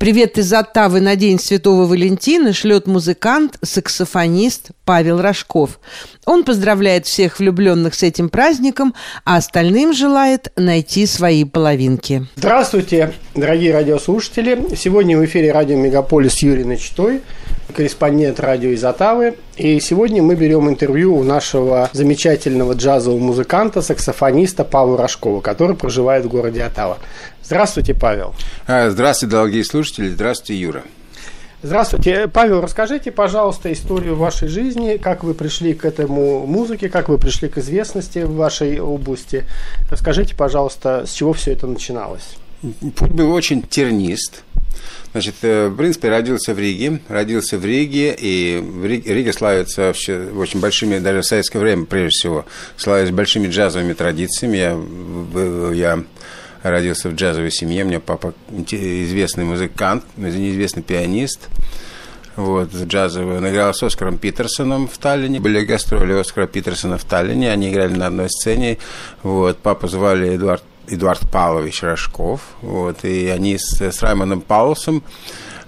Привет из Оттавы на День Святого Валентина шлет музыкант, саксофонист Павел Рожков. Он поздравляет всех влюбленных с этим праздником, а остальным желает найти свои половинки. Здравствуйте, дорогие радиослушатели. Сегодня в эфире радио «Мегаполис» Юрий Начитой, корреспондент радио из Оттавы. И сегодня мы берем интервью у нашего замечательного джазового музыканта, саксофониста Павла Рожкова, который проживает в городе Оттава. Здравствуйте, Павел. А, здравствуйте, дорогие слушатели. Здравствуйте, Юра. Здравствуйте. Павел, расскажите, пожалуйста, историю вашей жизни, как вы пришли к этому музыке, как вы пришли к известности в вашей области. Расскажите, пожалуйста, с чего все это начиналось? Путь был очень тернист. Значит, э, в принципе, родился в Риге, родился в Риге, и в Риге, Рига славится вообще очень большими, даже в советское время, прежде всего, славилась большими джазовыми традициями. Я, я родился в джазовой семье, у меня папа известный музыкант, неизвестный пианист, вот, джазовый. Он играл с Оскаром Питерсоном в Таллине. Были гастроли Оскара Питерсона в Таллине. Они играли на одной сцене. Вот, папу звали Эдуард, Эдуард Павлович Рожков. Вот, и они с, с Раймоном Паулсом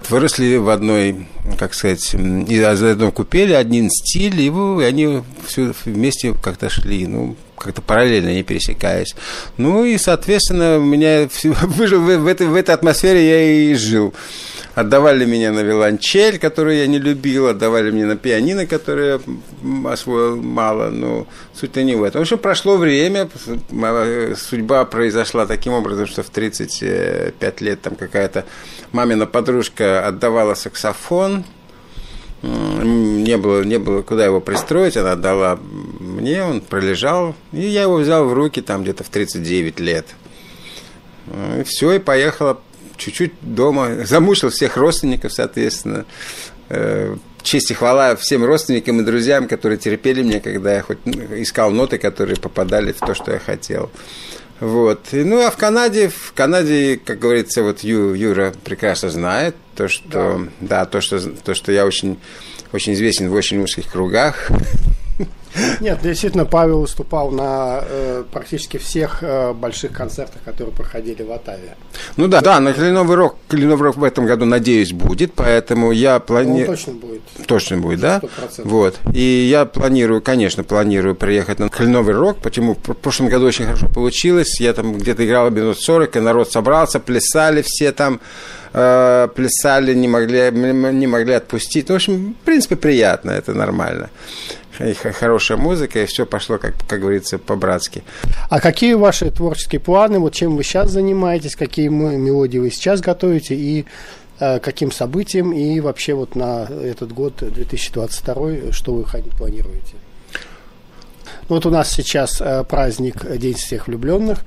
выросли в одной, как сказать, из одной купели, один стиль, и они все вместе как-то шли. Ну, как-то параллельно, не пересекаясь. Ну и, соответственно, меня в, этой, в этой атмосфере я и жил. Отдавали меня на виолончель, которую я не любил, отдавали мне на пианино, которое я освоил мало, но суть-то не в этом. В общем, прошло время, судьба произошла таким образом, что в 35 лет там какая-то мамина подружка отдавала саксофон, не было, не было куда его пристроить, она отдала мне, он пролежал, и я его взял в руки там где-то в 39 лет. И все, и поехала чуть-чуть дома, замучил всех родственников, соответственно. Э, честь и хвала всем родственникам и друзьям, которые терпели меня, когда я хоть ну, искал ноты, которые попадали в то, что я хотел. Вот. Ну, а в Канаде, в Канаде, как говорится, вот Ю, Юра прекрасно знает то, что, да. да, то, что, то, что я очень, очень известен в очень узких кругах. Нет, действительно, Павел выступал на э, практически всех э, больших концертах, которые проходили в Атаве. Ну да, да, на Кленовый рок, Кленовый рок в этом году, надеюсь, будет, поэтому я планирую... Он точно будет. Точно будет, да? 100%. Вот. И я планирую, конечно, планирую приехать на Кленовый рок, почему в прошлом году очень хорошо получилось, я там где-то играл минут 40, и народ собрался, плясали все там, э, плясали, не могли, не могли отпустить. Ну, в общем, в принципе, приятно, это нормально хорошая музыка, и все пошло, как, как говорится, по-братски. А какие ваши творческие планы? Вот чем вы сейчас занимаетесь, какие мелодии вы сейчас готовите, и э, каким событиям, и вообще вот на этот год 2022, что вы планируете? Вот у нас сейчас э, праздник День всех влюбленных.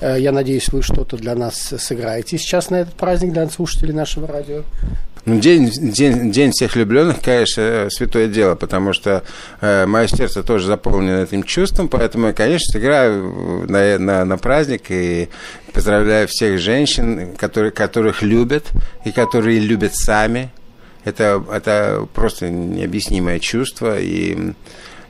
Э, я надеюсь, вы что-то для нас сыграете сейчас на этот праздник для слушателей нашего радио. Ну, день, день, день всех влюбленных, конечно, святое дело, потому что э, мое сердце тоже заполнено этим чувством, поэтому я, конечно, играю на, на, на праздник и поздравляю всех женщин, которые, которых любят и которые любят сами. Это, это просто необъяснимое чувство, и,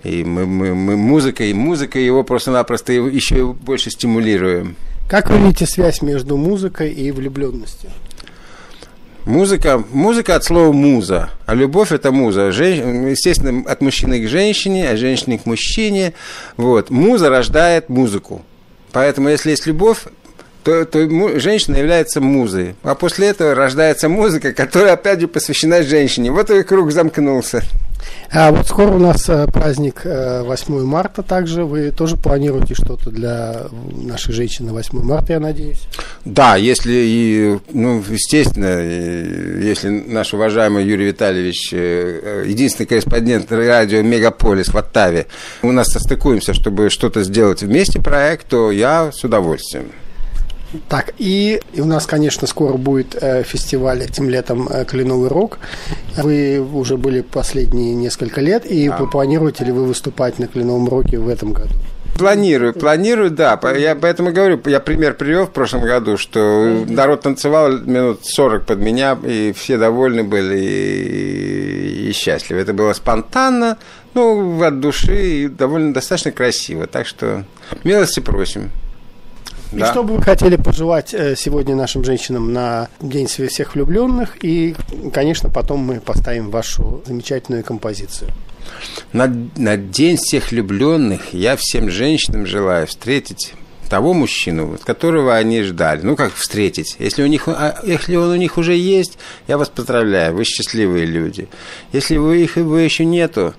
и мы, мы, мы музыкой, музыкой его просто-напросто еще больше стимулируем. Как вы видите связь между музыкой и влюбленностью? Музыка, музыка от слова муза, а любовь это муза. Жен, естественно, от мужчины к женщине, а женщины к мужчине. Вот. Муза рождает музыку. Поэтому, если есть любовь, то, то женщина является музой. А после этого рождается музыка, которая опять же посвящена женщине. Вот и круг замкнулся. А вот скоро у нас э, праздник 8 э, марта также. Вы тоже планируете что-то для нашей женщины 8 марта, я надеюсь? Да, если, и, ну, естественно, если наш уважаемый Юрий Витальевич, э, единственный корреспондент радио «Мегаполис» в Оттаве, у нас состыкуемся, чтобы что-то сделать вместе проект, то я с удовольствием. Так, и, и у нас, конечно, скоро будет э, фестиваль этим летом э, «Кленовый рок». Вы уже были последние несколько лет, и да. планируете ли вы выступать на «Кленовом роке» в этом году? Планирую, планирую, да. Я поэтому говорю, я пример привел в прошлом году, что народ танцевал минут 40 под меня, и все довольны были и, и счастливы. Это было спонтанно, ну, от души и довольно достаточно красиво. Так что милости просим. И да. что бы вы хотели пожелать э, сегодня нашим женщинам на День всех влюбленных? И, конечно, потом мы поставим вашу замечательную композицию. На, на День всех влюбленных я всем женщинам желаю встретить того мужчину, которого они ждали. Ну, как встретить? Если, у них, а, если он у них уже есть, я вас поздравляю, вы счастливые люди. Если вы их вы еще нету,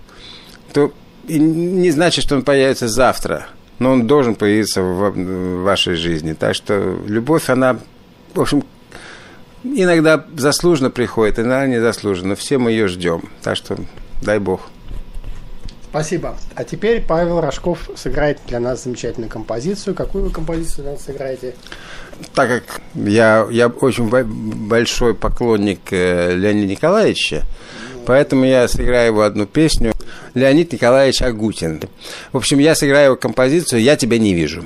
то не значит, что он появится завтра, но он должен появиться в, вашей жизни. Так что любовь, она, в общем, иногда заслуженно приходит, иногда незаслуженно. Все мы ее ждем. Так что дай Бог. Спасибо. А теперь Павел Рожков сыграет для нас замечательную композицию. Какую вы композицию для нас сыграете? Так как я, я очень большой поклонник э, Леонида Николаевича, поэтому я сыграю его одну песню. Леонид Николаевич Агутин. В общем, я сыграю его композицию «Я тебя не вижу».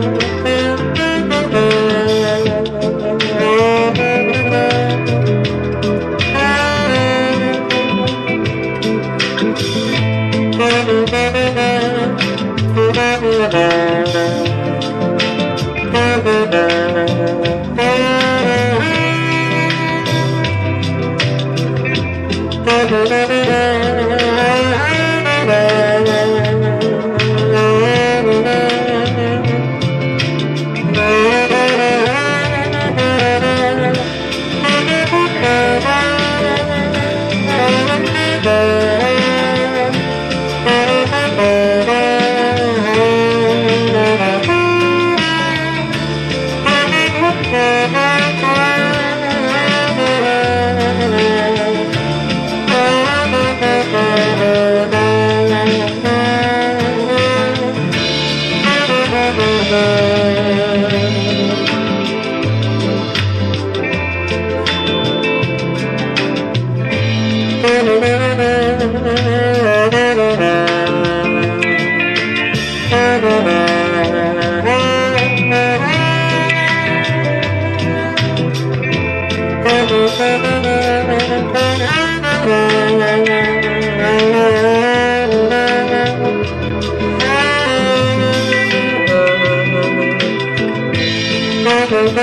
Thank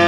you.